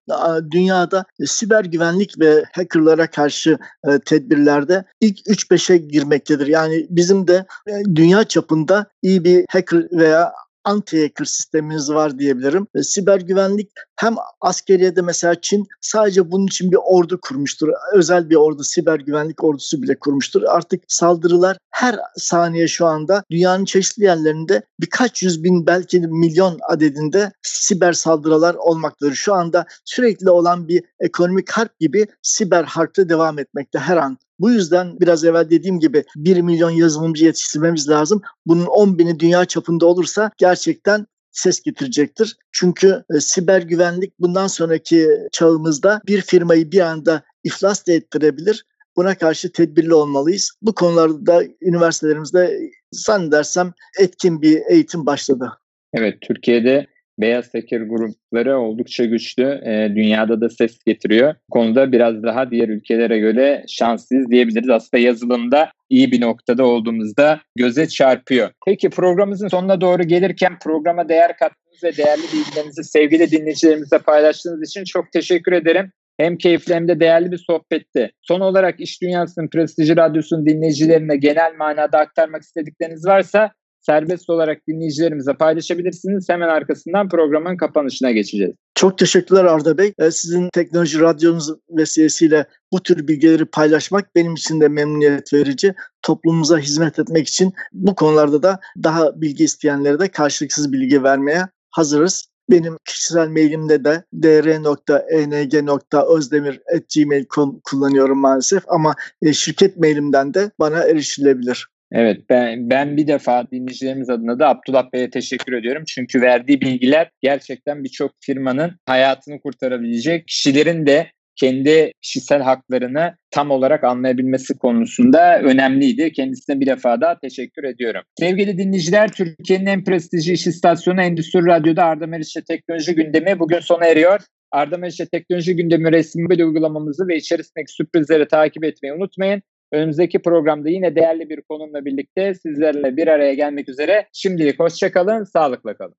dünyada siber güvenlik ve hackerlara karşı e, tedbirlerde ilk 3-5'e girmektedir. Yani bizim de e, dünya çapında iyi bir hacker veya anti-hacker sistemimiz var diyebilirim. Siber güvenlik hem askeriyede mesela Çin sadece bunun için bir ordu kurmuştur. Özel bir ordu, siber güvenlik ordusu bile kurmuştur. Artık saldırılar her saniye şu anda dünyanın çeşitli yerlerinde birkaç yüz bin belki milyon adedinde siber saldırılar olmaktadır. Şu anda sürekli olan bir ekonomik harp gibi siber harpte devam etmekte her an. Bu yüzden biraz evvel dediğim gibi 1 milyon yazılımcı yetiştirmemiz lazım. Bunun 10 bini dünya çapında olursa gerçekten ses getirecektir. Çünkü e, siber güvenlik bundan sonraki çağımızda bir firmayı bir anda iflas da ettirebilir. Buna karşı tedbirli olmalıyız. Bu konularda üniversitelerimizde zannedersem etkin bir eğitim başladı. Evet, Türkiye'de beyaz hacker grupları oldukça güçlü. E, dünyada da ses getiriyor. Konuda biraz daha diğer ülkelere göre şanssız diyebiliriz. Aslında yazılımda iyi bir noktada olduğumuzda göze çarpıyor. Peki programımızın sonuna doğru gelirken programa değer kattığınız ve değerli bilgilerinizi sevgili dinleyicilerimizle paylaştığınız için çok teşekkür ederim. Hem keyifli hem de değerli bir sohbetti. Son olarak İş Dünyası'nın prestijli radyosunun dinleyicilerine genel manada aktarmak istedikleriniz varsa serbest olarak dinleyicilerimize paylaşabilirsiniz. Hemen arkasından programın kapanışına geçeceğiz. Çok teşekkürler Arda Bey. Ee, sizin teknoloji radyonuz vesilesiyle bu tür bilgileri paylaşmak benim için de memnuniyet verici. Toplumumuza hizmet etmek için bu konularda da daha bilgi isteyenlere de karşılıksız bilgi vermeye hazırız. Benim kişisel mailimde de dr.eng.özdemir.gmail.com kullanıyorum maalesef ama e, şirket mailimden de bana erişilebilir. Evet ben, ben bir defa dinleyicilerimiz adına da Abdullah Bey'e teşekkür ediyorum. Çünkü verdiği bilgiler gerçekten birçok firmanın hayatını kurtarabilecek kişilerin de kendi kişisel haklarını tam olarak anlayabilmesi konusunda önemliydi. Kendisine bir defa daha teşekkür ediyorum. Sevgili dinleyiciler, Türkiye'nin en prestijli iş istasyonu Endüstri Radyo'da Arda Meriç'le teknoloji gündemi bugün sona eriyor. Arda Meriç'le teknoloji gündemi resmi uygulamamızı ve içerisindeki sürprizleri takip etmeyi unutmayın. Önümüzdeki programda yine değerli bir konumla birlikte sizlerle bir araya gelmek üzere. Şimdilik hoşçakalın, sağlıkla kalın.